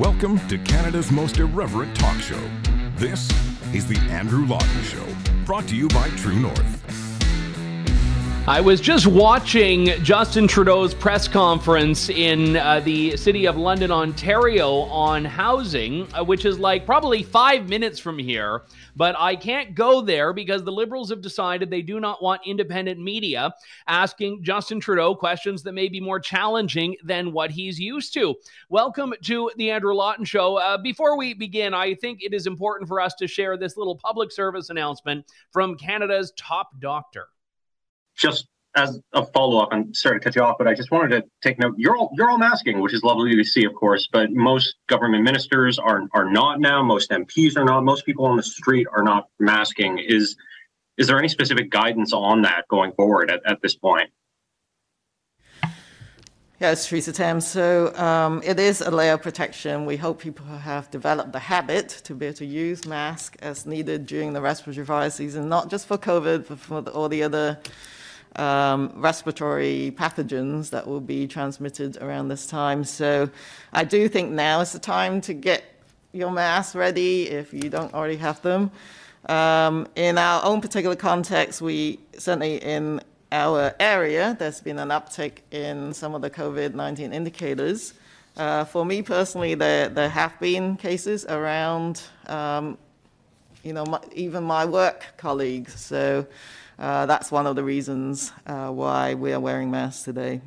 Welcome to Canada's most irreverent talk show. This is The Andrew Lawton Show, brought to you by True North. I was just watching Justin Trudeau's press conference in uh, the city of London, Ontario on housing, uh, which is like probably five minutes from here. But I can't go there because the Liberals have decided they do not want independent media asking Justin Trudeau questions that may be more challenging than what he's used to. Welcome to the Andrew Lawton Show. Uh, before we begin, I think it is important for us to share this little public service announcement from Canada's top doctor just as a follow up, I'm sorry to cut you off, but I just wanted to take note. You're all you're all masking, which is lovely to see, of course. But most government ministers are are not now. Most MPs are not. Most people on the street are not masking. Is is there any specific guidance on that going forward at, at this point? Yes, Theresa Tam. So um, it is a layer of protection. We hope people have developed the habit to be able to use masks as needed during the respiratory virus season, not just for COVID, but for all the other um, respiratory pathogens that will be transmitted around this time. So I do think now is the time to get your masks ready if you don't already have them. Um, in our own particular context, we certainly in our area, there's been an uptick in some of the COVID 19 indicators. Uh, for me personally, there, there have been cases around, um, you know, my, even my work colleagues. So uh, that's one of the reasons uh, why we are wearing masks today.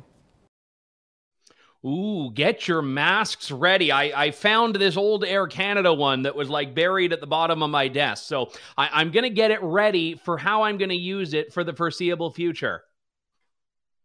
Ooh, get your masks ready. I, I found this old Air Canada one that was like buried at the bottom of my desk. So I, I'm going to get it ready for how I'm going to use it for the foreseeable future.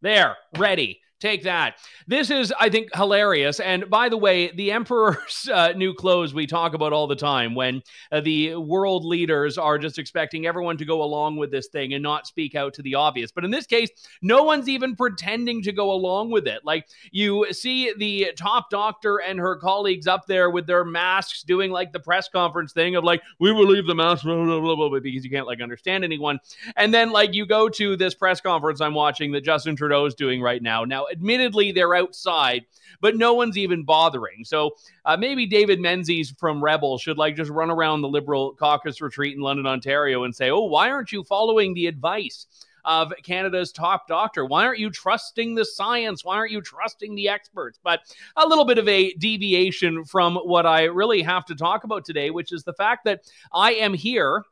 There, ready. Take that. This is, I think, hilarious. And by the way, the emperor's uh, new clothes we talk about all the time when uh, the world leaders are just expecting everyone to go along with this thing and not speak out to the obvious. But in this case, no one's even pretending to go along with it. Like you see the top doctor and her colleagues up there with their masks doing like the press conference thing of like, we will leave the mask, blah, blah, blah, blah, because you can't like understand anyone. And then like you go to this press conference I'm watching that Justin Trudeau is doing right now. Now, admittedly, they're outside, but no one's even bothering. So uh, maybe David Menzies from Rebel should like just run around the Liberal caucus retreat in London, Ontario, and say, "Oh, why aren't you following the advice?" Of Canada's top doctor. Why aren't you trusting the science? Why aren't you trusting the experts? But a little bit of a deviation from what I really have to talk about today, which is the fact that I am here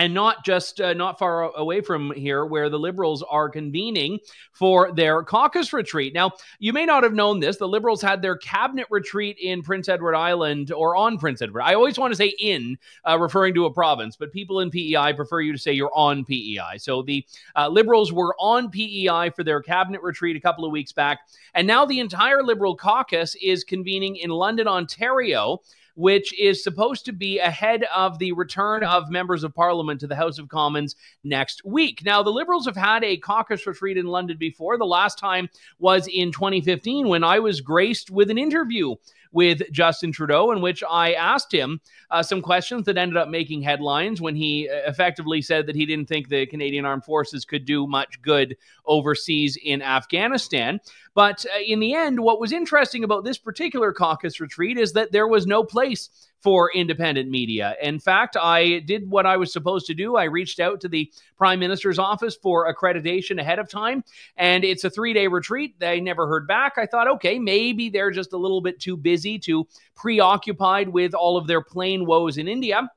and not just uh, not far away from here where the liberals are convening for their caucus retreat. Now you may not have known this the liberals had their cabinet retreat in prince edward island or on prince edward. I always want to say in uh, referring to a province but people in pei prefer you to say you're on pei so the uh, liberals were on pei for their cabinet retreat a couple of weeks back and now the entire liberal caucus is convening in london ontario which is supposed to be ahead of the return of members of parliament to the House of Commons next week. Now, the Liberals have had a caucus retreat in London before. The last time was in 2015 when I was graced with an interview with Justin Trudeau, in which I asked him uh, some questions that ended up making headlines when he uh, effectively said that he didn't think the Canadian Armed Forces could do much good overseas in Afghanistan. But uh, in the end, what was interesting about this particular caucus retreat is that there was no place for independent media. In fact, I did what I was supposed to do. I reached out to the Prime Minister's office for accreditation ahead of time, and it's a three day retreat. They never heard back. I thought, okay, maybe they're just a little bit too busy, too preoccupied with all of their plane woes in India.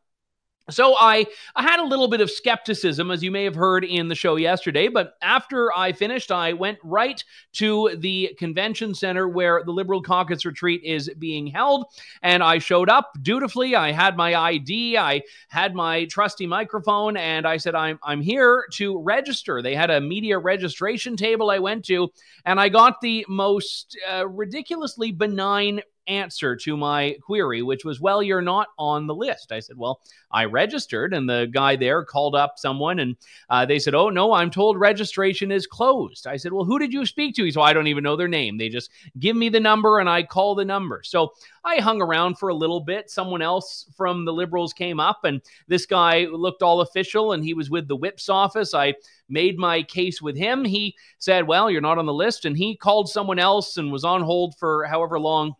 So I, I had a little bit of skepticism, as you may have heard in the show yesterday. But after I finished, I went right to the convention center where the Liberal caucus retreat is being held. And I showed up dutifully. I had my ID, I had my trusty microphone, and I said, I'm, I'm here to register. They had a media registration table I went to, and I got the most uh, ridiculously benign answer to my query, which was, Well, you're not on the list. I said, Well, I registered. And the guy there called up someone and uh, they said, Oh, no, I'm told registration is closed. I said, Well, who did you speak to? He said, I don't even know their name. They just give me the number and I call the number. So I hung around for a little bit. Someone else from the Liberals came up and this guy looked all official and he was with the whip's office. I made my case with him. He said, Well, you're not on the list. And he called someone else and was on hold for however long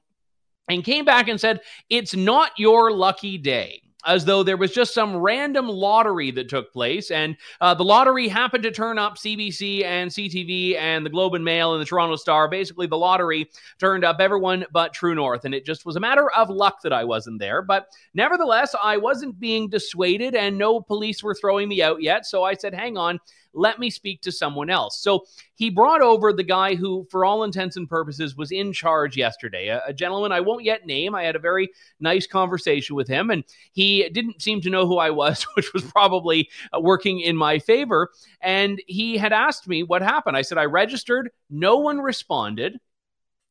and came back and said, It's not your lucky day as though there was just some random lottery that took place. And uh, the lottery happened to turn up CBC and CTV and the Globe and Mail and the Toronto Star. Basically, the lottery turned up everyone but True North. And it just was a matter of luck that I wasn't there. But nevertheless, I wasn't being dissuaded and no police were throwing me out yet. So I said, hang on. Let me speak to someone else. So he brought over the guy who, for all intents and purposes, was in charge yesterday, a, a, gentleman I won't yet name. I had a very nice conversation with him, and he didn't seem to know who I was, which was probably uh, working in my favor. And he had asked me what happened. I said, I registered, no one responded.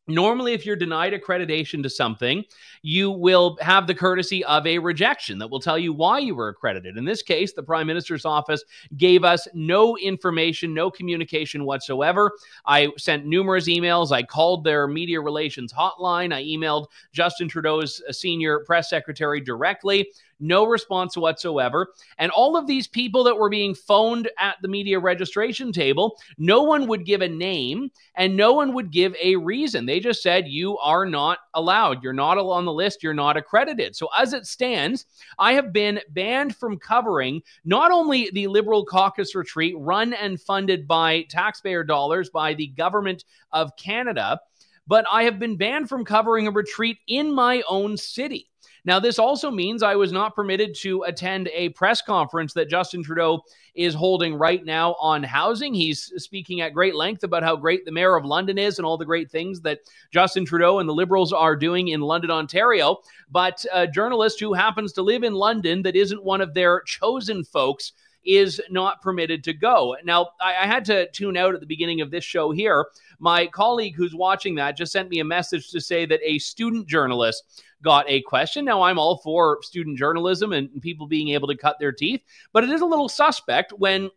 Normally, if you're denied accreditation to something, you will have the courtesy of a rejection that will tell you why you were accredited. In this case, the Prime Minister's office gave us no information, no communication whatsoever. I sent numerous emails. I called their media relations hotline. I emailed Justin Trudeau's senior press secretary directly no response whatsoever. And all of these people that were being phoned at the media registration table, no one would give a name and no one would give a reason. They just said, You are not allowed. You're not on the list. You're not accredited. So, as it stands, I have been banned from covering not only the Liberal caucus retreat run and funded by taxpayer dollars by the government of Canada, but I have been banned from covering a retreat in my own city. Now, this also means I was not permitted to attend a press conference that Justin Trudeau is holding right now on housing. He's speaking at great length about how great the mayor of London is and all the great things that Justin Trudeau and the Liberals are doing in London, Ontario. But a journalist who happens to live in London that isn't one of their chosen folks is not permitted to go. Now, I, I, had to tune out at the beginning of this show here. My colleague who's watching that just sent me a message to say that a student journalist got a question. Now, I'm all for student journalism and people being able to cut their teeth, but it is a little suspect when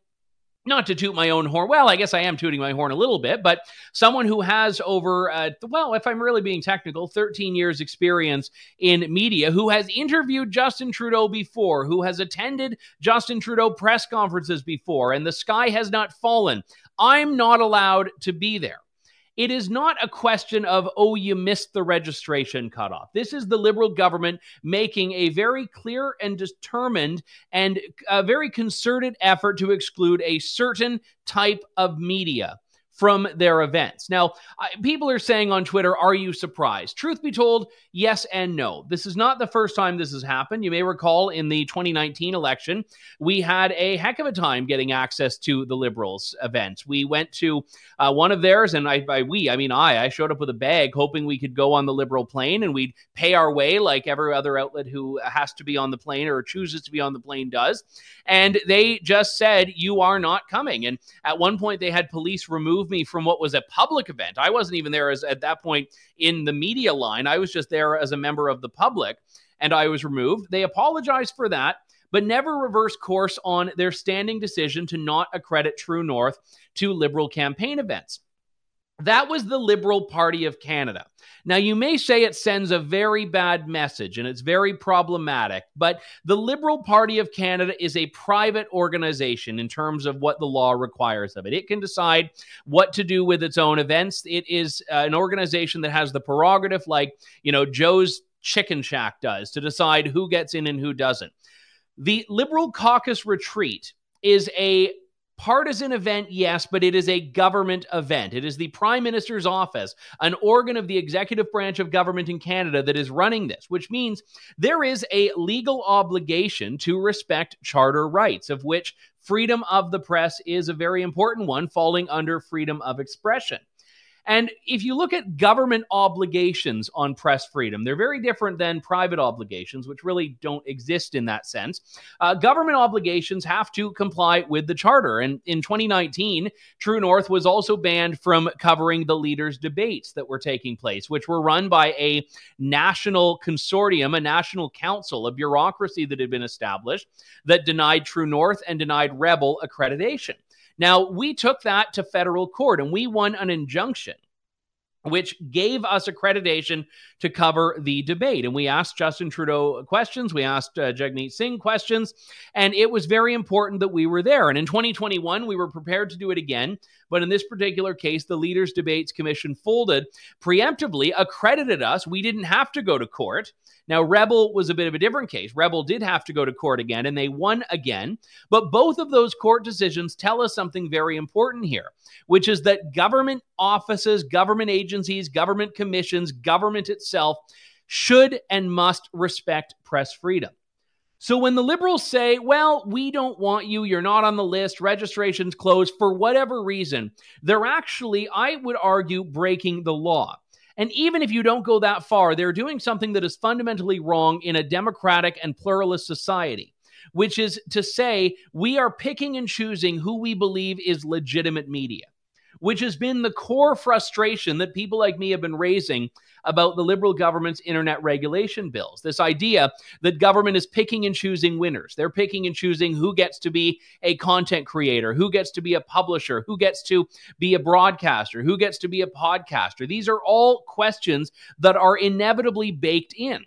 not to toot my own horn. Well, I guess I am tooting my horn a little bit, but someone who has over, uh, well, if I'm really being technical, 13 years experience in media, who has interviewed Justin Trudeau before, who has attended Justin Trudeau press conferences before, and the sky has not fallen. I'm not allowed to be there. It is not a question of, oh, you missed the registration cutoff. This is the Liberal government making a very clear and determined and a very concerted effort to exclude a certain type of media from their events. Now, people are saying on Twitter, are you surprised? Truth be told, yes and no. This is not the first time this has happened. You may recall in the 2019 election, we had a heck of a time getting access to the Liberals events. We went to uh, one of theirs, and I, by we, I mean I, I showed up with a bag hoping we could go on the Liberal plane and we'd pay our way like every other outlet who has to be on the plane or chooses to be on the plane does. And they just said, you are not coming. And at one point, they had police remove remove me from what was a public event. I wasn't even there as at that point in the media line. I was just there as a member of the public and I was removed. They apologized for that, but never reversed course on their standing decision to not accredit True North to Liberal campaign events. That was the Liberal Party of Canada. Now, you may say it sends a very bad message and it's very problematic, but the Liberal Party of Canada is a private organization in terms of what the law requires of it. It can decide what to do with its own events. It is uh, an organization that has the prerogative, like, you know, Joe's Chicken Shack does, to decide who gets in and who doesn't. The Liberal Caucus Retreat is a partisan event, yes, but it is a government event. It is the Prime Minister's office, an organ of the executive branch of government in Canada, that is running this, which means there is a legal obligation to respect charter rights, of which freedom of the press is a very important one, falling under freedom of expression. And if you look at government obligations on press freedom, they're very different than private obligations, which really don't exist in that sense. Uh, government obligations have to comply with the charter. And in 2019, True North was also banned from covering the leaders' debates that were taking place, which were run by a national consortium, a national council, a bureaucracy that had been established that denied True North and denied Rebel accreditation. Now, we took that to federal court and we won an injunction which gave us accreditation to cover the debate. And we asked Justin Trudeau questions, we asked uh, Jagmeet Singh questions, and it was very important that we were there. And in 2021, we were prepared to do it again, But in this particular case, the Leaders Debates Commission folded, preemptively accredited us. We didn't have to go to court. Now, Rebel was a bit of a different case. Rebel did have to go to court again, and they won again. But both of those court decisions tell us something very important here, which is that government offices, government agencies, government commissions, government itself should and must respect press freedom. So when the liberals say, well, we don't want you, you're not on the list, registration's closed for whatever reason, they're actually, I would argue, breaking the law. And even if you don't go that far, they're doing something that is fundamentally wrong in a democratic and pluralist society, which is to say, we are picking and choosing who we believe is legitimate media which has been the core frustration that people like me have been raising about the liberal government's internet regulation bills. This idea that government is picking and choosing winners. They're picking and choosing who gets to be a content creator, who gets to be a publisher, who gets to be a broadcaster, who gets to be a podcaster. These are all questions that are inevitably baked in.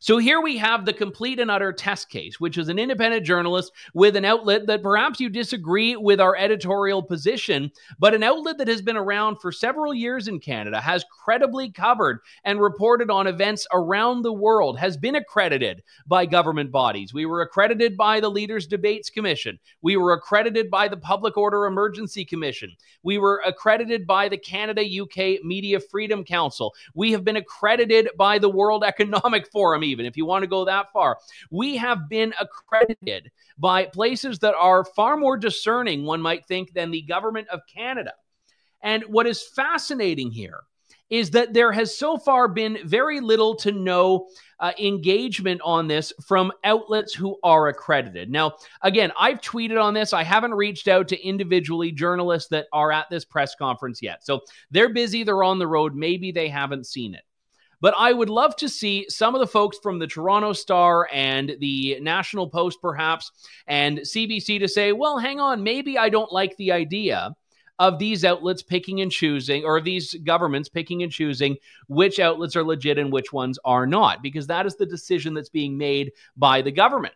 So here we have the complete and utter test case, which is an independent journalist with an outlet that perhaps you disagree with our editorial position, but an outlet that has been around for several years in Canada, has credibly covered and reported on events around the world, has been accredited by government bodies. We were accredited by the Leaders Debates Commission. We were accredited by the Public Order Emergency Commission. We were accredited by the Canada UK Media Freedom Council. We have been accredited by the World Economic Forum forum, even if you want to go that far. We have been accredited by places that are far more discerning, one might think, than the government of Canada. And what is fascinating here is that there has so far been very little to no uh, engagement on this from outlets who are accredited. Now, again, I've tweeted on this. I haven't reached out to individually journalists that are at this press conference yet. So they're busy, they're on the road. Maybe they haven't seen it. But I would love to see some of the folks from the Toronto Star and the National Post, perhaps, and CBC to say, well, hang on, maybe I don't like the idea of these outlets picking and choosing, or these governments picking and choosing which outlets are legit and which ones are not, because that is the decision that's being made by the government.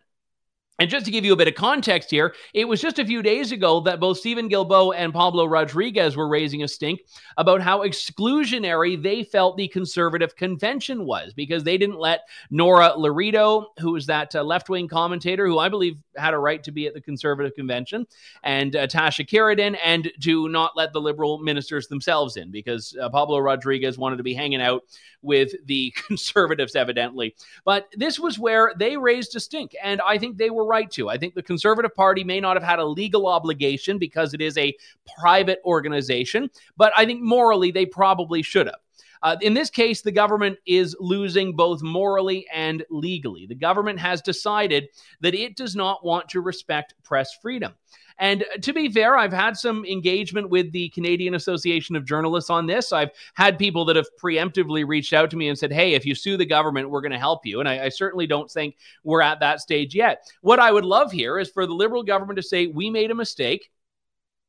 And just to give you a bit of context here, it was just a few days ago that both Steven Guilbeault and Pablo Rodriguez were raising a stink about how exclusionary they felt the conservative convention was because they didn't let Nora Loreto, who was that uh, left wing commentator who I believe had a right to be at the conservative convention, and uh, Tasha Kheiriddin, and to not let the liberal ministers themselves in because uh, Pablo Rodriguez wanted to be hanging out with the conservatives, evidently. But this was where they raised a stink, and I think they were right to. I think the Conservative Party may not have had a legal obligation because it is a private organization, but I think morally they probably should have. Uh, in this case, the government is losing both morally and legally. The government has decided that it does not want to respect press freedom. And to be fair, I've had some engagement with the Canadian Association of Journalists on this. I've had people that have preemptively reached out to me and said, hey, if you sue the government, we're going to help you. And I, I certainly don't think we're at that stage yet. What I would love here is for the Liberal government to say, we made a mistake.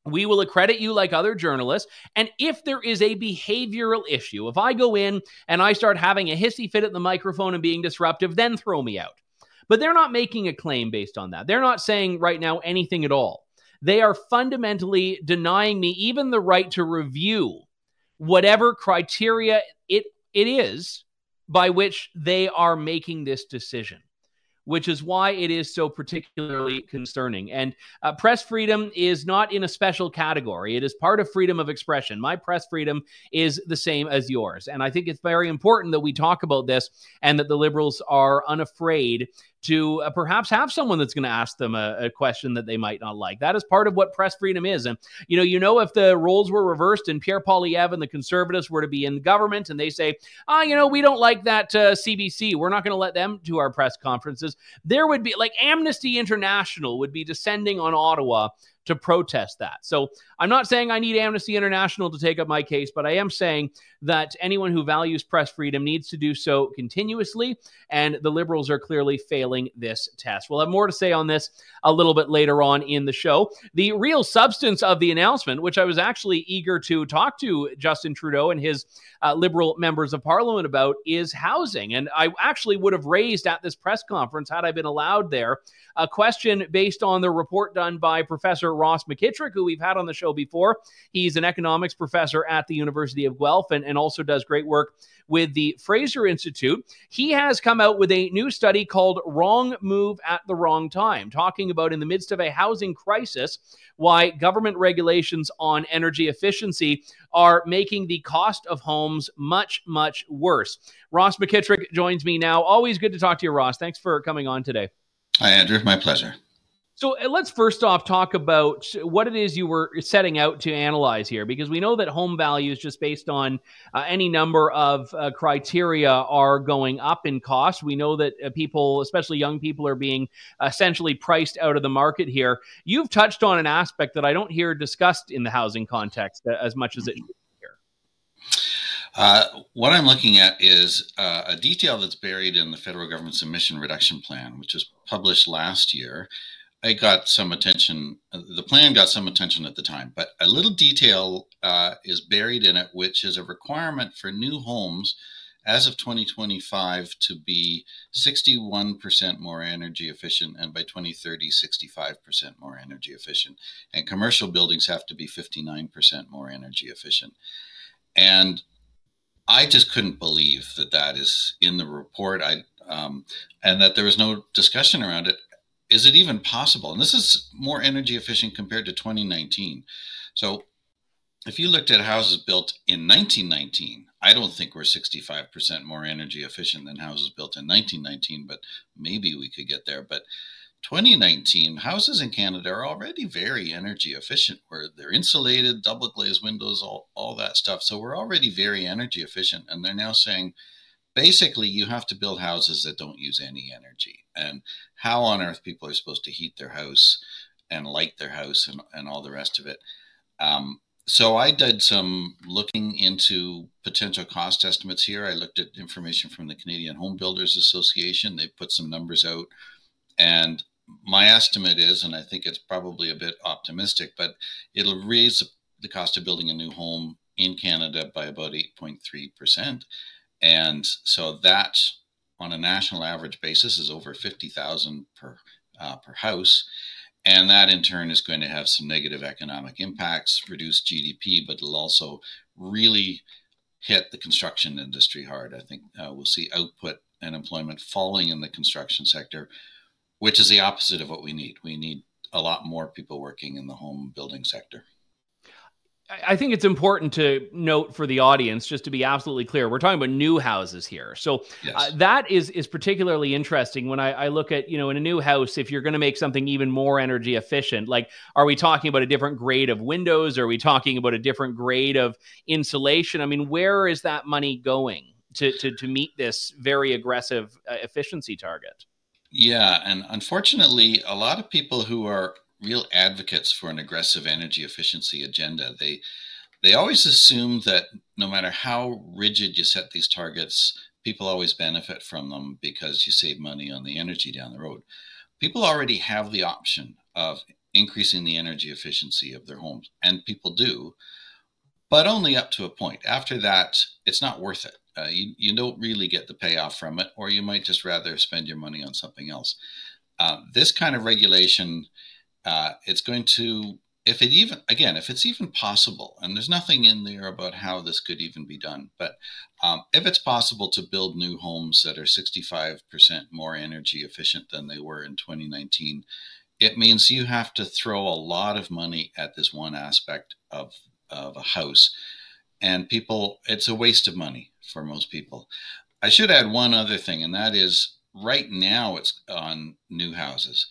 We will accredit you like other journalists. And if there is a behavioral issue, if I go in and I start having a hissy fit at the microphone and being disruptive, then throw me out. But they're not making a claim based on that. They're not saying right now anything at all they are fundamentally denying me even the right to review whatever criteria it, it is by which they are making this decision which is why it is so particularly concerning. And uh, press freedom is not in a special category, it is part of freedom of expression. My press freedom is the same as yours. And I think it's very important that we talk about this and that the liberals are unafraid to uh, perhaps have someone that's going to ask them a, a, question that they might not like. That is part of what press freedom is. And, you know, you know, if the roles were reversed and Pierre Poilievre and the conservatives were to be in government and they say, ah, oh, you know, we don't like that uh, CBC, we're not going to let them do our press conferences, there would be like Amnesty International would be descending on Ottawa to protest that. So I'm not saying I need Amnesty International to take up my case, but I am saying that anyone who values press freedom needs to do so continuously. And the liberals are clearly failing this test. We'll have more to say on this a little bit later on in the show. The real substance of the announcement, which I was actually eager to talk to Justin Trudeau and his uh, liberal members of parliament about, is housing. And I actually would have raised at this press conference, had I been allowed there, a question based on the report done by Professor Dr. Ross McKitrick, who we've had on the show before. He's an economics professor at the University of Guelph and, and also does great work with the Fraser Institute. He has come out with a new study called Wrong Move at the Wrong Time, talking about in the midst of a housing crisis, why government regulations on energy efficiency are making the cost of homes much, much worse. Ross McKitrick joins me now. Always good to talk to you, Ross. Thanks for coming on today. Hi, Andrew. My pleasure. So uh, let's first off talk about what it is you were setting out to analyze here, because we know that home values, just based on uh, any number of uh, criteria, are going up in cost. We know that uh, people, especially young people, are being essentially priced out of the market here. You've touched on an aspect that I don't hear discussed in the housing context uh, as much as it here. Uh, what I'm looking at is a detail that's buried in the federal government's emission reduction plan, which was published last year it got some attention. The plan got some attention at the time, but a little detail uh, is buried in it, which is a requirement for new homes as of 2025 to be 61% more energy efficient, and by 2030, 65% more energy efficient. And commercial buildings have to be 59% more energy efficient. And I just couldn't believe that that is in the report. I um, and that there was no discussion around it is it even possible? And this is more energy efficient compared to 2019. So if you looked at houses built in 1919, I don't think we're 65% more energy efficient than houses built in 1919, but maybe we could get there. But 2019 houses in Canada are already very energy efficient where they're insulated, double glazed windows, all, all that stuff. So we're already very energy efficient. And they're now saying basically you have to build houses that don't use any energy. And how on earth people are supposed to heat their house and light their house and, and all the rest of it. Um, so i did some looking into potential cost estimates here. I looked at information from the canadian home builders association. They put some numbers out. And my estimate is and i think it's probably a bit optimistic but it'll raise the cost of building a new home in canada by about 8.3 percent and so that on a national average basis is over 50,000 per uh, per house. And that in turn is going to have some negative economic impacts, reduce GDP, but it'll also really hit the construction industry hard. I think uh, we'll see output and employment falling in the construction sector, which is the opposite of what we need. We need a lot more people working in the home building sector. I think it's important to note for the audience, just to be absolutely clear, we're talking about new houses here. So uh, yes. uh, that is is particularly interesting when I, I, look at you know in a new house, if you're going to make something even more energy efficient, like are we talking about a different grade of windows? Are we talking about a different grade of insulation? I mean, where is that money going to to to meet this very aggressive uh, efficiency target? Yeah, and unfortunately, a lot of people who are real advocates for an aggressive energy efficiency agenda. They they always assume that no matter how rigid you set these targets, people always benefit from them because you save money on the energy down the road. People already have the option of increasing the energy efficiency of their homes, and people do, but only up to a point. After that, it's not worth it. Uh, you, you don't really get the payoff from it, or you might just rather spend your money on something else. Uh, this kind of regulation uh, it's going to if it even again if it's even possible and there's nothing in there about how this could even be done but um, if it's possible to build new homes that are 65% more energy efficient than they were in 2019 it means you have to throw a lot of money at this one aspect of, of a house. And people it's a waste of money for most people. I should add one other thing and that is right now it's on new houses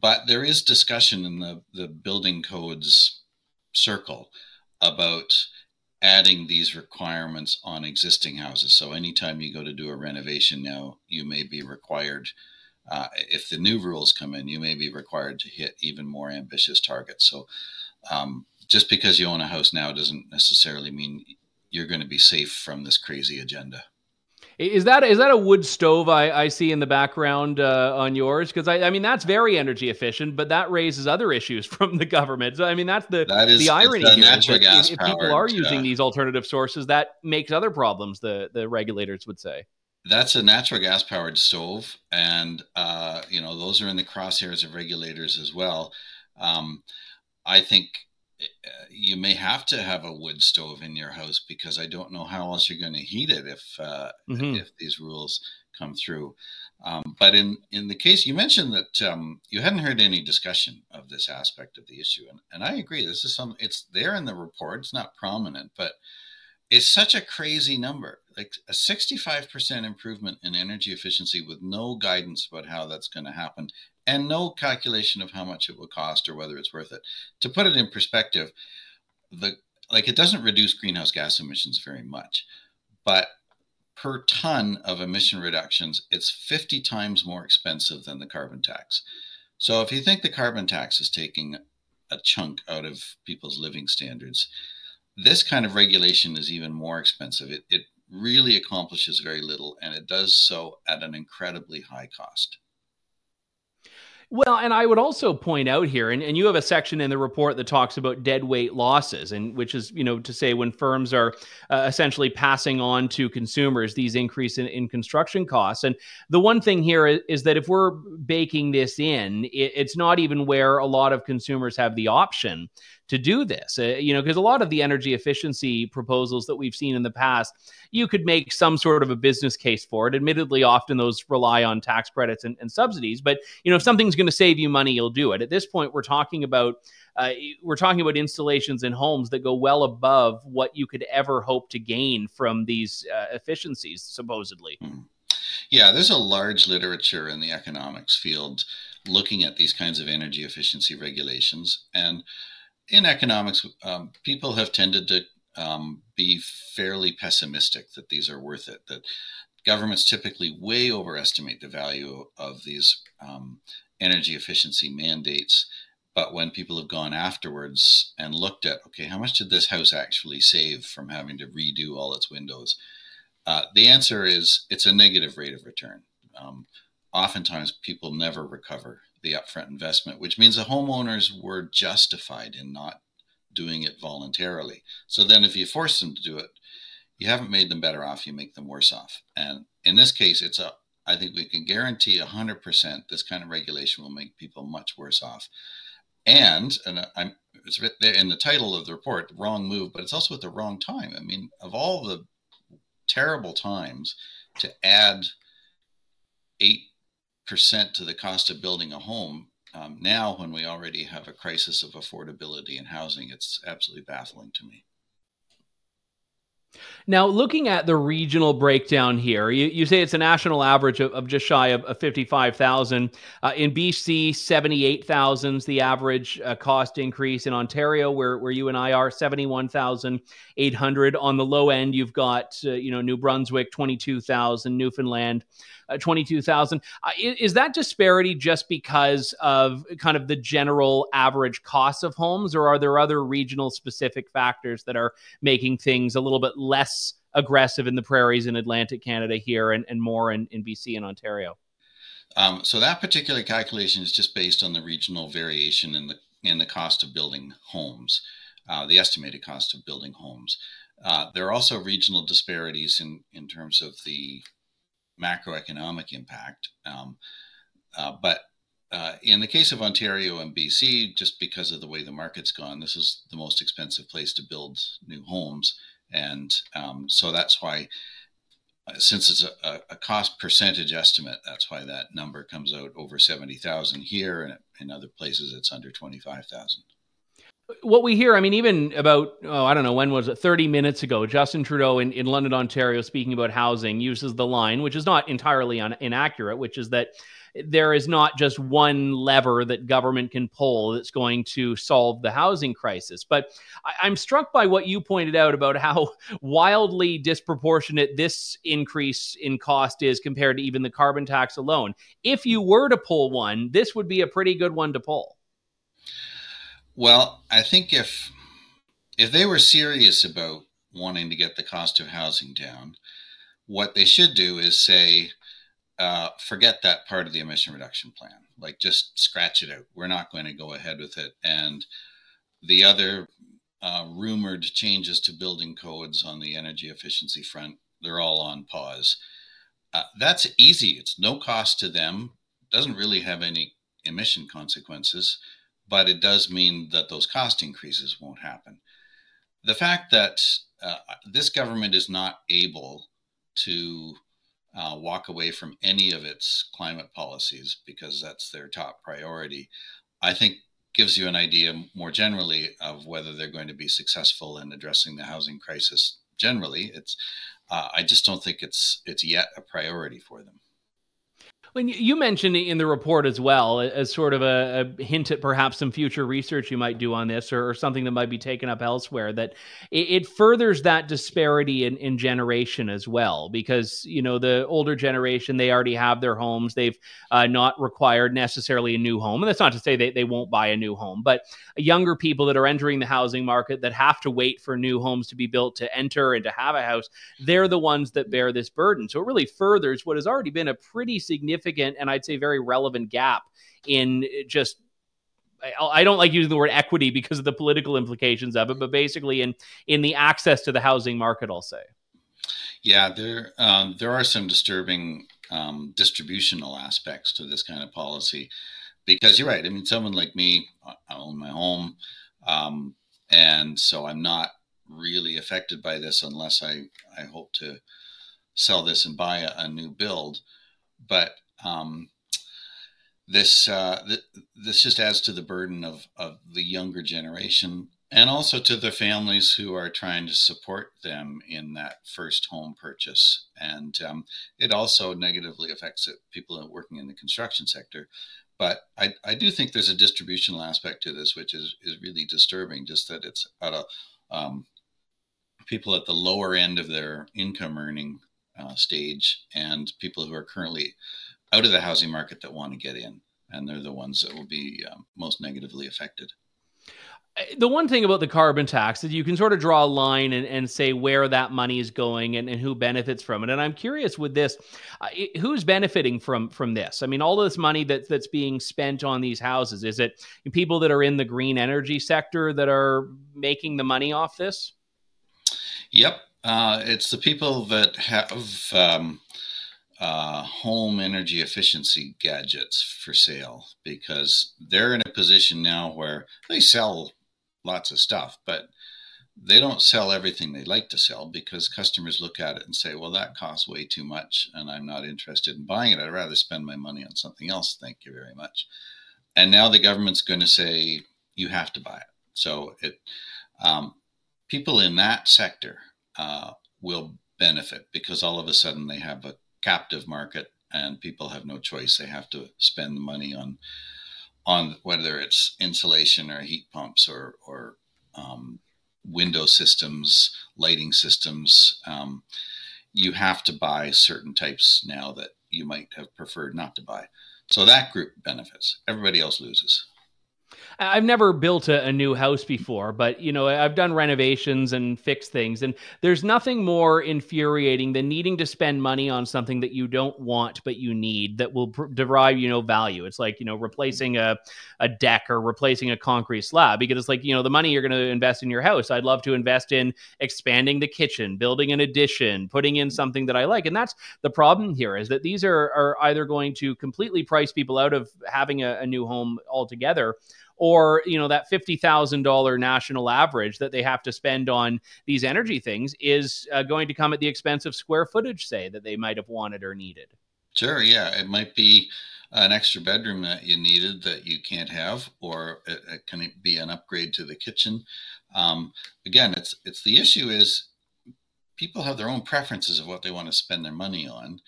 but there is discussion in the, the building codes circle about adding these requirements on existing houses. So anytime you go to do a renovation now, you may be required, uh, if the new rules come in, you may be required to hit even more ambitious targets. So um, just because you own a house now doesn't necessarily mean you're going to be safe from this crazy agenda. Is that is that a wood stove I, I see in the background uh, on yours? Because I, I mean that's very energy efficient, but that raises other issues from the government. So I mean that's the that is, the irony here. Natural gas if, if people are using uh, these alternative sources, that makes other problems. The the regulators would say that's a natural gas powered stove, and uh, you know those are in the crosshairs of regulators as well. Um, I think you may have to have a wood stove in your house because I don't know how else you're going to heat it if uh, mm-hmm. if these rules come through. Um, but in in the case you mentioned that um, you hadn't heard any discussion of this aspect of the issue, and, and I agree. This is some it's there in the report. It's not prominent, but it's such a crazy number. Like a 65% improvement in energy efficiency with no guidance about how that's going to happen and no calculation of how much it will cost or whether it's worth it. To put it in perspective, the like it doesn't reduce greenhouse gas emissions very much, but per ton of emission reductions, it's 50 times more expensive than the carbon tax. So if you think the carbon tax is taking a chunk out of people's living standards, this kind of regulation is even more expensive. It, it really accomplishes very little and it does so at an incredibly high cost. Well, and I would also point out here, and, and you have a section in the report that talks about dead weight losses, and which is, you know, to say when firms are uh, essentially passing on to consumers these increase in, in construction costs. And the one thing here is, is that if we're baking this in, it, it's not even where a lot of consumers have the option to do this. Uh, you know, because a lot of the energy efficiency proposals that we've seen in the past, you could make some sort of a business case for it. Admittedly, often those rely on tax credits and, and subsidies, but you know, if something's going to save you money, you'll do it. At this point, we're talking about uh, we're talking about installations in homes that go well above what you could ever hope to gain from these uh, efficiencies, supposedly. Hmm. Yeah, there's a large literature in the economics field looking at these kinds of energy efficiency regulations and in economics, um, people have tended to um, be fairly pessimistic that these are worth it. That governments typically way overestimate the value of these um, energy efficiency mandates. But when people have gone afterwards and looked at, okay, how much did this house actually save from having to redo all its windows? Uh, the answer is it's a negative rate of return. Um, oftentimes, people never recover the upfront investment, which means the homeowners were justified in not doing it voluntarily. So then, if you force them to do it, you haven't made them better off, you make them worse off. And in this case, it's a I think we can guarantee 100% this kind of regulation will make people much worse off. And, and I'm, it's in the title of the report, wrong move, but it's also at the wrong time. I mean, of all the terrible times to add eight percent to the cost of building a home. Um, now, when we already have a crisis of affordability in housing, it's absolutely baffling to me. Now, looking at the regional breakdown here, you, you say it's a national average of, of just shy of, of 55,000. Uh, in BC, 78,000 is the average uh, cost increase. In Ontario, where, where you and I are, 71,800. On the low end, you've got, uh, you know, New Brunswick, 22,000, Newfoundland, uh, 22,000. Uh, is that disparity just because of kind of the general average cost of homes, or are there other regional specific factors that are making things a little bit less aggressive in the prairies in Atlantic Canada here and, and more in, in BC and Ontario? Um, so that particular calculation is just based on the regional variation in the in the cost of building homes, uh, the estimated cost of building homes. Uh, there are also regional disparities in in terms of the macroeconomic impact. Um, uh, but uh, in the case of Ontario and BC, just because of the way the market's gone, this is the most expensive place to build new homes. And um, so that's why, uh, since it's a, a, cost percentage estimate, that's why that number comes out over 70,000 here. And in other places, it's under 25,000 what we hear, I mean, even about, oh, I don't know, when was it? 30 minutes ago, Justin Trudeau in, in London, Ontario, speaking about housing, uses the line, which is not entirely un- inaccurate, which is that there is not just one lever that government can pull that's going to solve the housing crisis. But I, am struck by what you pointed out about how wildly disproportionate this increase in cost is compared to even the carbon tax alone. If you were to pull one, this would be a pretty good one to pull. Well, I think if if they were serious about wanting to get the cost of housing down, what they should do is say, uh, forget that part of the emission reduction plan. Like, just scratch it out. We're not going to go ahead with it. And the other uh, rumored changes to building codes on the energy efficiency front, they're all on pause. Uh, that's easy. It's no cost to them. Doesn't really have any emission consequences but it does mean that those cost increases won't happen. The fact that uh, this government is not able to uh, walk away from any of its climate policies because that's their top priority, I think gives you an idea more generally of whether they're going to be successful in addressing the housing crisis generally. It's uh, I just don't think it's it's yet a priority for them. You mentioned in the report as well, as sort of a, a, hint at perhaps some future research you might do on this or, or something that might be taken up elsewhere, that it, it furthers that disparity in, in, generation as well. Because, you know, the older generation, they already have their homes. They've uh, not required necessarily a new home. And that's not to say they, they won't buy a new home, but younger people that are entering the housing market that have to wait for new homes to be built to enter and to have a house, they're the ones that bear this burden. So it really furthers what has already been a pretty significant significant and I'd say very relevant gap in just I don't like using the word equity because of the political implications of it, but basically in in the access to the housing market, I'll say. Yeah, there um, there are some disturbing um, distributional aspects to this kind of policy, because you're right. I mean, someone like me, I own my home, um, and so I'm not really affected by this unless I I hope to sell this and buy a, a new build. But um, this uh, th- this just adds to the burden of of the younger generation and also to the families who are trying to support them in that first home purchase. And um, it also negatively affects it, people working in the construction sector. But I, I do think there's a distributional aspect to this, which is, is really disturbing, just that it's at a um, people at the lower end of their income earning uh, stage and people who are currently out of the housing market that want to get in, and they're the ones that will be um, most negatively affected. The one thing about the carbon tax is you can sort of draw a line and, and say where that money is going and, and who benefits from it. And I'm curious with this, uh, who's benefiting from from this? I mean, all this money that that's being spent on these houses, is it people that are in the green energy sector that are making the money off this? Yep, uh, it's the people that have um, uh, home energy efficiency gadgets for sale because they're in a position now where they sell lots of stuff, but they don't sell everything they like to sell because customers look at it and say, well, that costs way too much and I'm not interested in buying it. I'd rather spend my money on something else. Thank you very much. And now the government's going to say, you have to buy it. So it, um, people in that sector uh, will benefit because all of a sudden they have a captive market and people have no choice. They have to spend the money on on whether it's insulation or heat pumps or or um, window systems, lighting systems. Um, you have to buy certain types now that you might have preferred not to buy. So that group benefits. Everybody else loses. I've never built a, a, new house before, but you know, I've done renovations and fixed things, and there's nothing more infuriating than needing to spend money on something that you don't want but you need that will pr- derive you know value. It's like you know replacing a a deck or replacing a concrete slab because it's like you know the money you're going to invest in your house. I'd love to invest in expanding the kitchen, building an addition, putting in something that I like, and that's the problem here is that these are are either going to completely price people out of having a, a new home altogether or you know that $50,000 national average that they have to spend on these energy things is uh, going to come at the expense of square footage say that they might have wanted or needed. Sure, yeah, it might be an extra bedroom that you needed that you can't have, or it, it can be an upgrade to the kitchen. Um, again, it's it's the issue is people have their own preferences of what they want to spend their money on,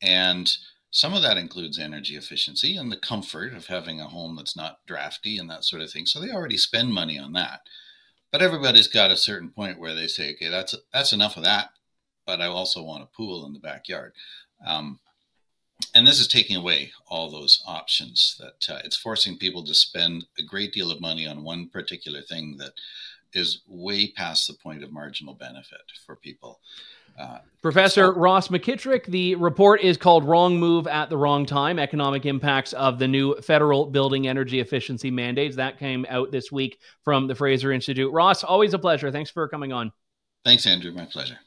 and some of that includes energy efficiency and the comfort of having a home that's not drafty and that sort of thing. So they already spend money on that. But everybody's got a certain point where they say, okay, that's that's enough of that. But I also want a pool in the backyard. Um, and this is taking away all those options that uh, it's forcing people to spend a great deal of money on one particular thing that is way past the point of marginal benefit for people. Uh, Professor so, Ross McKitrick, the report is called Wrong Move at the Wrong Time Economic Impacts of the New Federal Building Energy Efficiency Mandates. That came out this week from the Fraser Institute. Ross, always a pleasure. Thanks for coming on. Thanks, Andrew. My pleasure.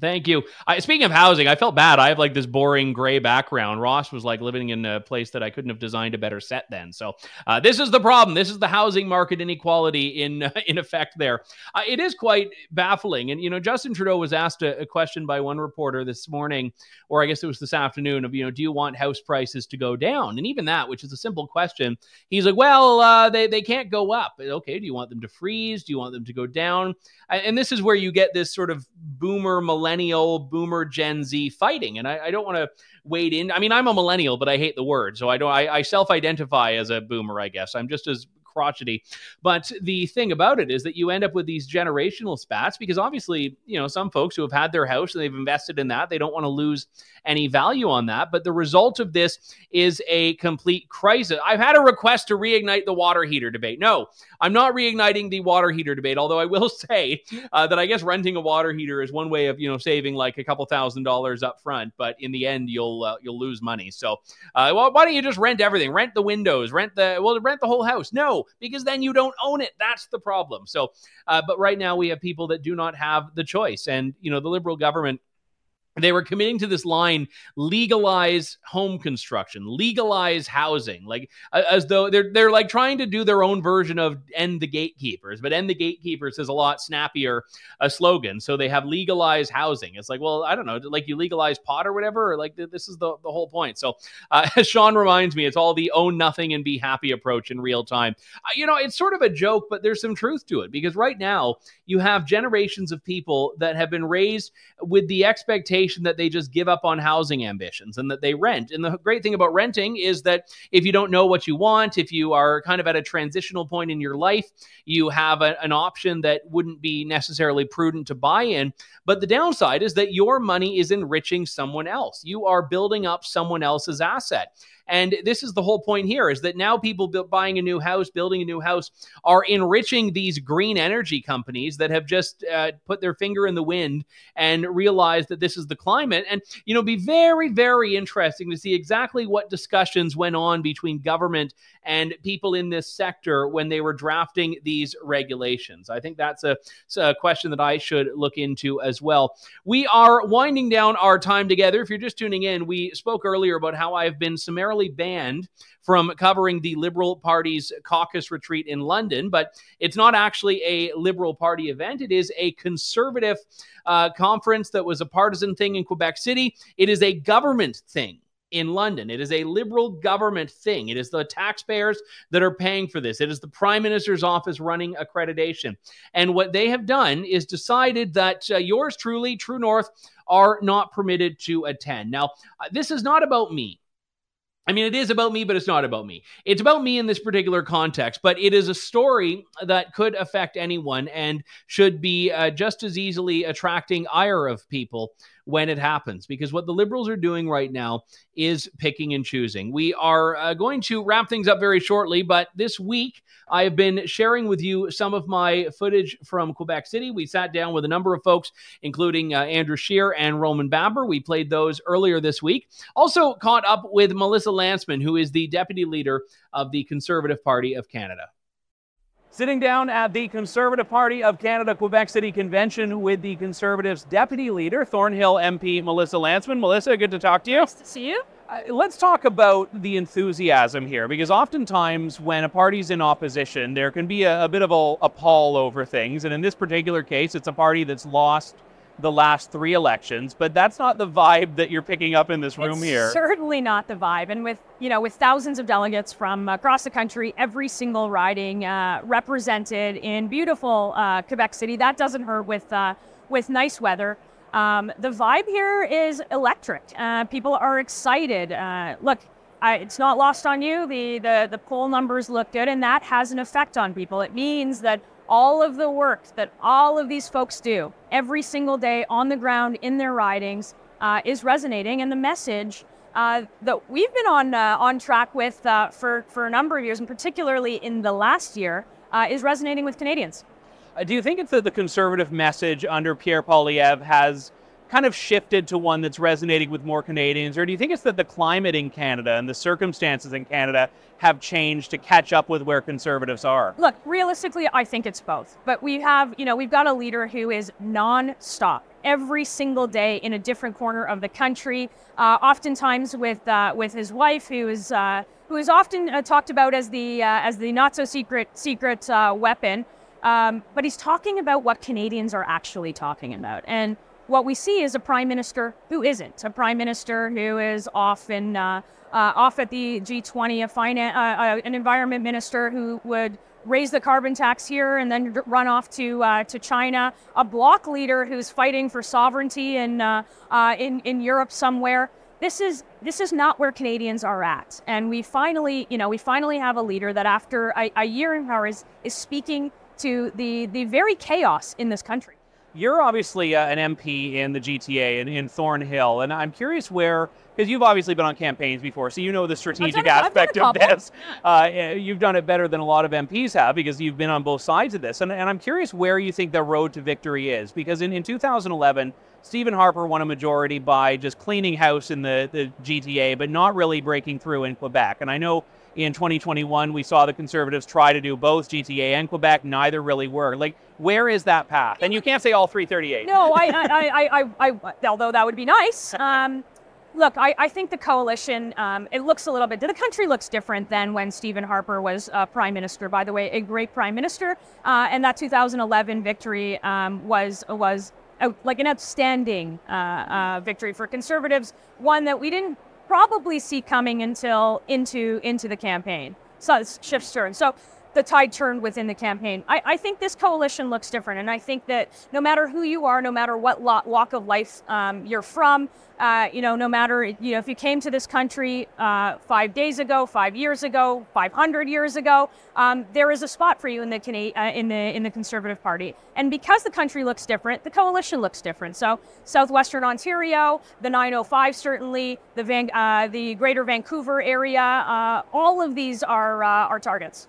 Thank you. I, speaking of housing, I felt bad. I have like this boring gray background. Ross was like living in a place that I couldn't have designed a better set then. So uh, this is the problem. This is the housing market inequality in uh, in effect. There, uh, it is quite baffling. And you know, Justin Trudeau was asked a, a, question by one reporter this morning, or I guess it was this afternoon, of you know, do you want house prices to go down? And even that, which is a simple question, he's like, well, uh, they they can't go up. Okay, do you want them to freeze? Do you want them to go down? And this is where you get this sort of boomer millennial boomer Gen Z fighting. And I, I don't want to wade in. I mean, I'm a millennial, but I hate the word. So I don't, I, I self identify as a boomer, I guess. I'm just as crotchety. But the thing about it is that you end up with these generational spats because obviously, you know, some folks who have had their house and they've invested in that, they don't want to lose any value on that. But the result of this is a complete crisis. I've had a request to reignite the water heater debate. No, I'm not reigniting the water heater debate, although I will say uh, that I guess renting a water heater is one way of, you know, saving like a couple thousand dollars up front, but in the end you'll uh, you'll lose money. So, uh, well, why don't you just rent everything? Rent the windows, rent the well, rent the whole house. No, because then you don't own it. That's the problem. So, uh, but right now we have people that do not have the choice, and you know the liberal government they were committing to this line legalize home construction legalize housing like as though they're they're like trying to do their own version of end the gatekeepers but end the gatekeepers is a lot snappier a slogan so they have legalized housing. It's like well i don't know like you legalize pot or whatever or like this is the, the whole point. So uh, sean reminds me it's all the own nothing and be happy approach in real time. Uh, you know it's sort of a joke but there's some truth to it because right now you have generations of people that have been raised with the expectation that they just give up on housing ambitions and that they rent. And the great thing about renting is that if you don't know what you want, if you are kind of at a transitional point in your life, you have a, an option that wouldn't be necessarily prudent to buy in. But the downside is that your money is enriching someone else. You are building up someone else's asset. And this is the whole point here is that now people buying a new house, building a new house, are enriching these green energy companies that have just uh, put their finger in the wind and realized that this is the climate. And, you know, be very, very interesting to see exactly what discussions went on between government and people in this sector when they were drafting these regulations. I think that's a, a question that I should look into as well. We are winding down our time together. If you're just tuning in, we spoke earlier about how I've been summarily summarily banned from covering the Liberal Party's caucus retreat in London, but it's not actually a Liberal Party event. It is a conservative uh, conference that was a partisan thing in Quebec City. It is a government thing in London. It is a liberal government thing. It is the taxpayers that are paying for this. It is the prime minister's office running accreditation. And what they have done is decided that uh, yours truly, True North, are not permitted to attend. Now, uh, this is not about me. I mean, it is about me, but it's not about me. It's about me in this particular context, but it is a story that could affect anyone and should be uh, just as easily attracting ire of people when it happens because what the liberals are doing right now is picking and choosing. We are uh, going to wrap things up very shortly, but this week I have been sharing with you some of my footage from Quebec City. We sat down with a number of folks, including uh, Andrew Scheer and Roman Baber. We played those earlier this week. Also caught up with Melissa Lantsman, who is the deputy leader of the Conservative Party of Canada. Sitting down at the Conservative Party of Canada Quebec City Convention with the Conservatives Deputy Leader, Thornhill MP Melissa Lantsman. Melissa, good to talk to you. Nice to see you. Uh, let's talk about the enthusiasm here, because oftentimes when a party's in opposition, there can be a, a bit of a, a pall over things. And in this particular case, it's a party that's lost the last three elections, but that's not the vibe that you're picking up in this room it's here. Certainly not the vibe. And with you know, with thousands of delegates from across the country, every single riding uh, represented in beautiful uh, Quebec City, that doesn't hurt with uh, with nice weather. Um, the vibe here is electric. Uh, people are excited. Uh, look, I, it's not lost on you. The, the the poll numbers look good, and that has an effect on people. It means that all of the work that all of these folks do every single day on the ground in their ridings uh, is resonating, and the message uh, that we've been on uh, on track with uh, for for a number of years, and particularly in the last year, uh, is resonating with Canadians. Uh, do you think it's that the conservative message under Pierre Poilievre has kind of shifted to one that's resonating with more Canadians, or do you think it's that the climate in Canada and the circumstances in Canada have changed to catch up with where conservatives are? Look, realistically, I think it's both. But we have, you know, we've got a leader who is non-stop every single day in a different corner of the country. Uh, oftentimes with uh, with his wife, who is uh, who is often uh, talked about as the uh, as the not so secret secret uh, weapon. Um, but he's talking about what Canadians are actually talking about, and what we see is a prime minister who isn't a prime minister who is often off at the G20, a finance, an environment minister who would raise the carbon tax here and then run off to uh, to China. A bloc leader who's fighting for sovereignty in uh, uh, in in Europe somewhere. This is this is not where Canadians are at, and we finally, you know, we finally have a leader that after a, a year in power is is speaking to the the very chaos in this country. You're obviously uh, an MP in the GTA and in Thornhill, and I'm curious where because you've obviously been on campaigns before, so you know the strategic aspect of this. Uh, you've done it better than a lot of MPs have because you've been on both sides of this. And, and I'm curious where you think the road to victory is because in, in 2011, Stephen Harper won a majority by just cleaning house in the, the GTA, but not really breaking through in Quebec. And I know in 2021 we saw the Conservatives try to do both GTA and Quebec. Neither really worked. Like, where is that path? And you can't say all 338. No, I, I, I, I, although that would be nice. Um, Look, I, I, think the coalition, um, it looks a little bit, the country looks different than when Stephen Harper was uh, prime minister. By the way, a great prime minister. Uh, and that 2011 victory um, was, was a, like an outstanding uh, uh, victory for conservatives, one that we didn't probably see coming until into, into the campaign. So shifts turn. So the tide turned within the campaign. I, I, think this coalition looks different, and I think that no matter who you are, no matter what walk of life um, you're from, uh, you know, no matter you know if you came to this country uh, five days ago, five years ago, 500 years ago, um, there is a spot for you in the uh, in the in the Conservative Party. And because the country looks different, the coalition looks different. So southwestern Ontario, the 905 certainly, the Van, uh, the Greater Vancouver area, uh, all of these are are targets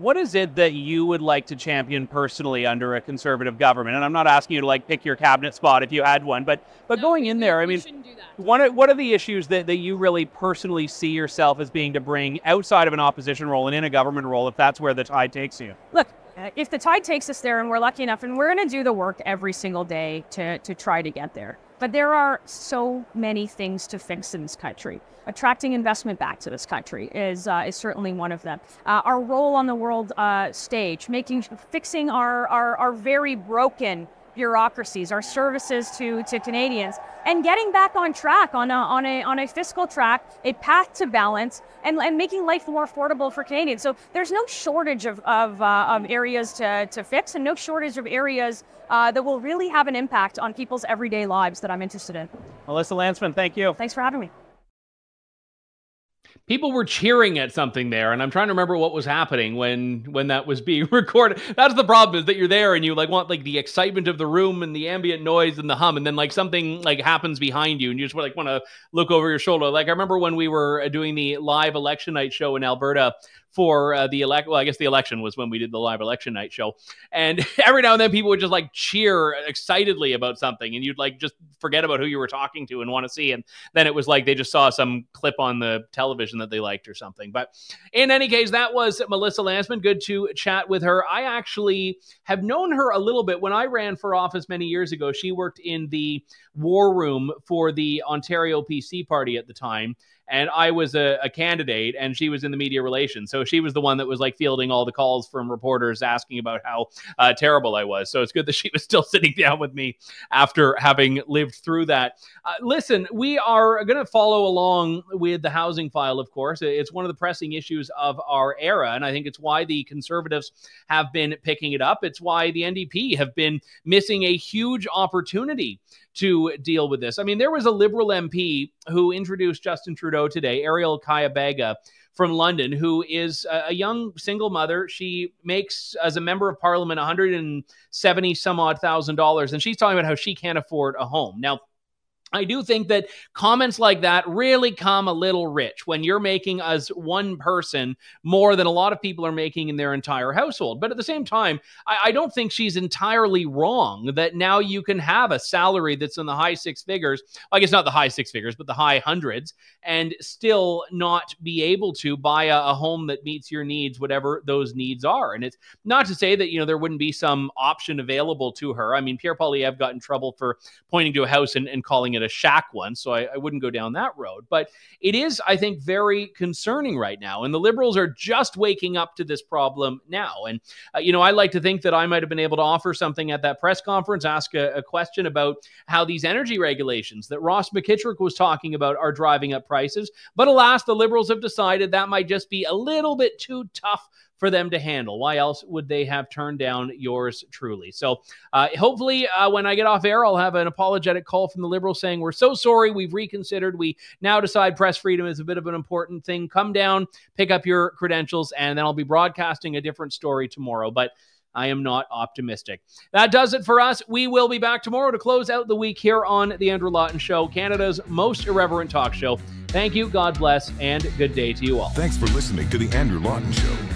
what is it that you would like to champion personally under a conservative government? And I'm not asking you to like pick your cabinet spot if you had one, but but no, going in there, I mean, what what are the issues that, that you really personally see yourself as being to bring outside of an opposition role and in a government role, if that's where the tide takes you? Look, uh, if the tide takes us there, and we're lucky enough, and we're going to do the work every single day to to try to get there. But there are so many things to fix in this country. Attracting investment back to this country is uh, is certainly one of them. Uh, our role on the world uh, stage, making fixing our, our, our very broken bureaucracies, our services to, to Canadians, and getting back on track, on a, on, a, on a fiscal track, a path to balance, and, and making life more affordable for Canadians. So there's no shortage of, of, uh, of areas to, to fix and no shortage of areas uh, that will really have an impact on people's everyday lives that I'm interested in. Melissa Lantsman, thank you. Thanks for having me people were cheering at something there and i'm trying to remember what was happening when when that was being recorded. That's the problem is that you're there and you like want like the excitement of the room and the ambient noise and the hum and then like something like happens behind you and you just like want to look over your shoulder. Like i remember when we were doing the live election night show in alberta for uh, the elect. Well, I guess the election was when we did the live election night show, and every now and then people would just like cheer excitedly about something, and you'd like just forget about who you were talking to and want to see, and then it was like they just saw some clip on the television that they liked or something. But in any case, that was Melissa Lantsman. Good to chat with her. I actually have known her a little bit when I ran for office many years ago. She worked in the war room for the Ontario PC Party at the time and I was a, a, candidate, and she was in the media relations. So she was the one that was like fielding all the calls from reporters asking about how uh, terrible I was. So it's good that she was still sitting down with me after having lived through that. Uh, listen, we are going to follow along with the housing file, of course. It's one of the pressing issues of our era, and I think it's why the conservatives have been picking it up. It's why the NDP have been missing a huge opportunity to deal with this. I mean, there was a Liberal MP who introduced Justin Trudeau today, Arielle Kayabaga from London, who is a young single mother. She makes, as a member of parliament, 170 some odd thousand dollars. And she's talking about how she can't afford a home. Now, I do think that comments like that really come a little rich when you're making as one person more than a lot of people are making in their entire household. But at the same time, I, I, don't think she's entirely wrong that now you can have a salary that's in the high six figures. I guess not the high six figures, but the high hundreds, and still not be able to buy a, a home that meets your needs, whatever those needs are. And it's not to say that, you know, there wouldn't be some option available to her. I mean, Pierre Poilievre got in trouble for pointing to a house and, and calling it a shack one, so I, I wouldn't go down that road. But it is, I think, very concerning right now. And the Liberals are just waking up to this problem now. And, uh, you know, I like to think that I might have been able to offer something at that press conference, ask a, a question about how these energy regulations that Ross McKitrick was talking about are driving up prices. But alas, the Liberals have decided that might just be a little bit too tough for them to handle. Why else would they have turned down yours truly? So uh, hopefully, uh, when I get off air, I'll have an apologetic call from the Liberals saying, We're so sorry. We've reconsidered. We now decide press freedom is a bit of an important thing. Come down, pick up your credentials, and then I'll be broadcasting a different story tomorrow. But I am not optimistic. That does it for us. We will be back tomorrow to close out the week here on The Andrew Lawton Show, Canada's most irreverent talk show. Thank you, God bless, and good day to you all. Thanks for listening to The Andrew Lawton Show.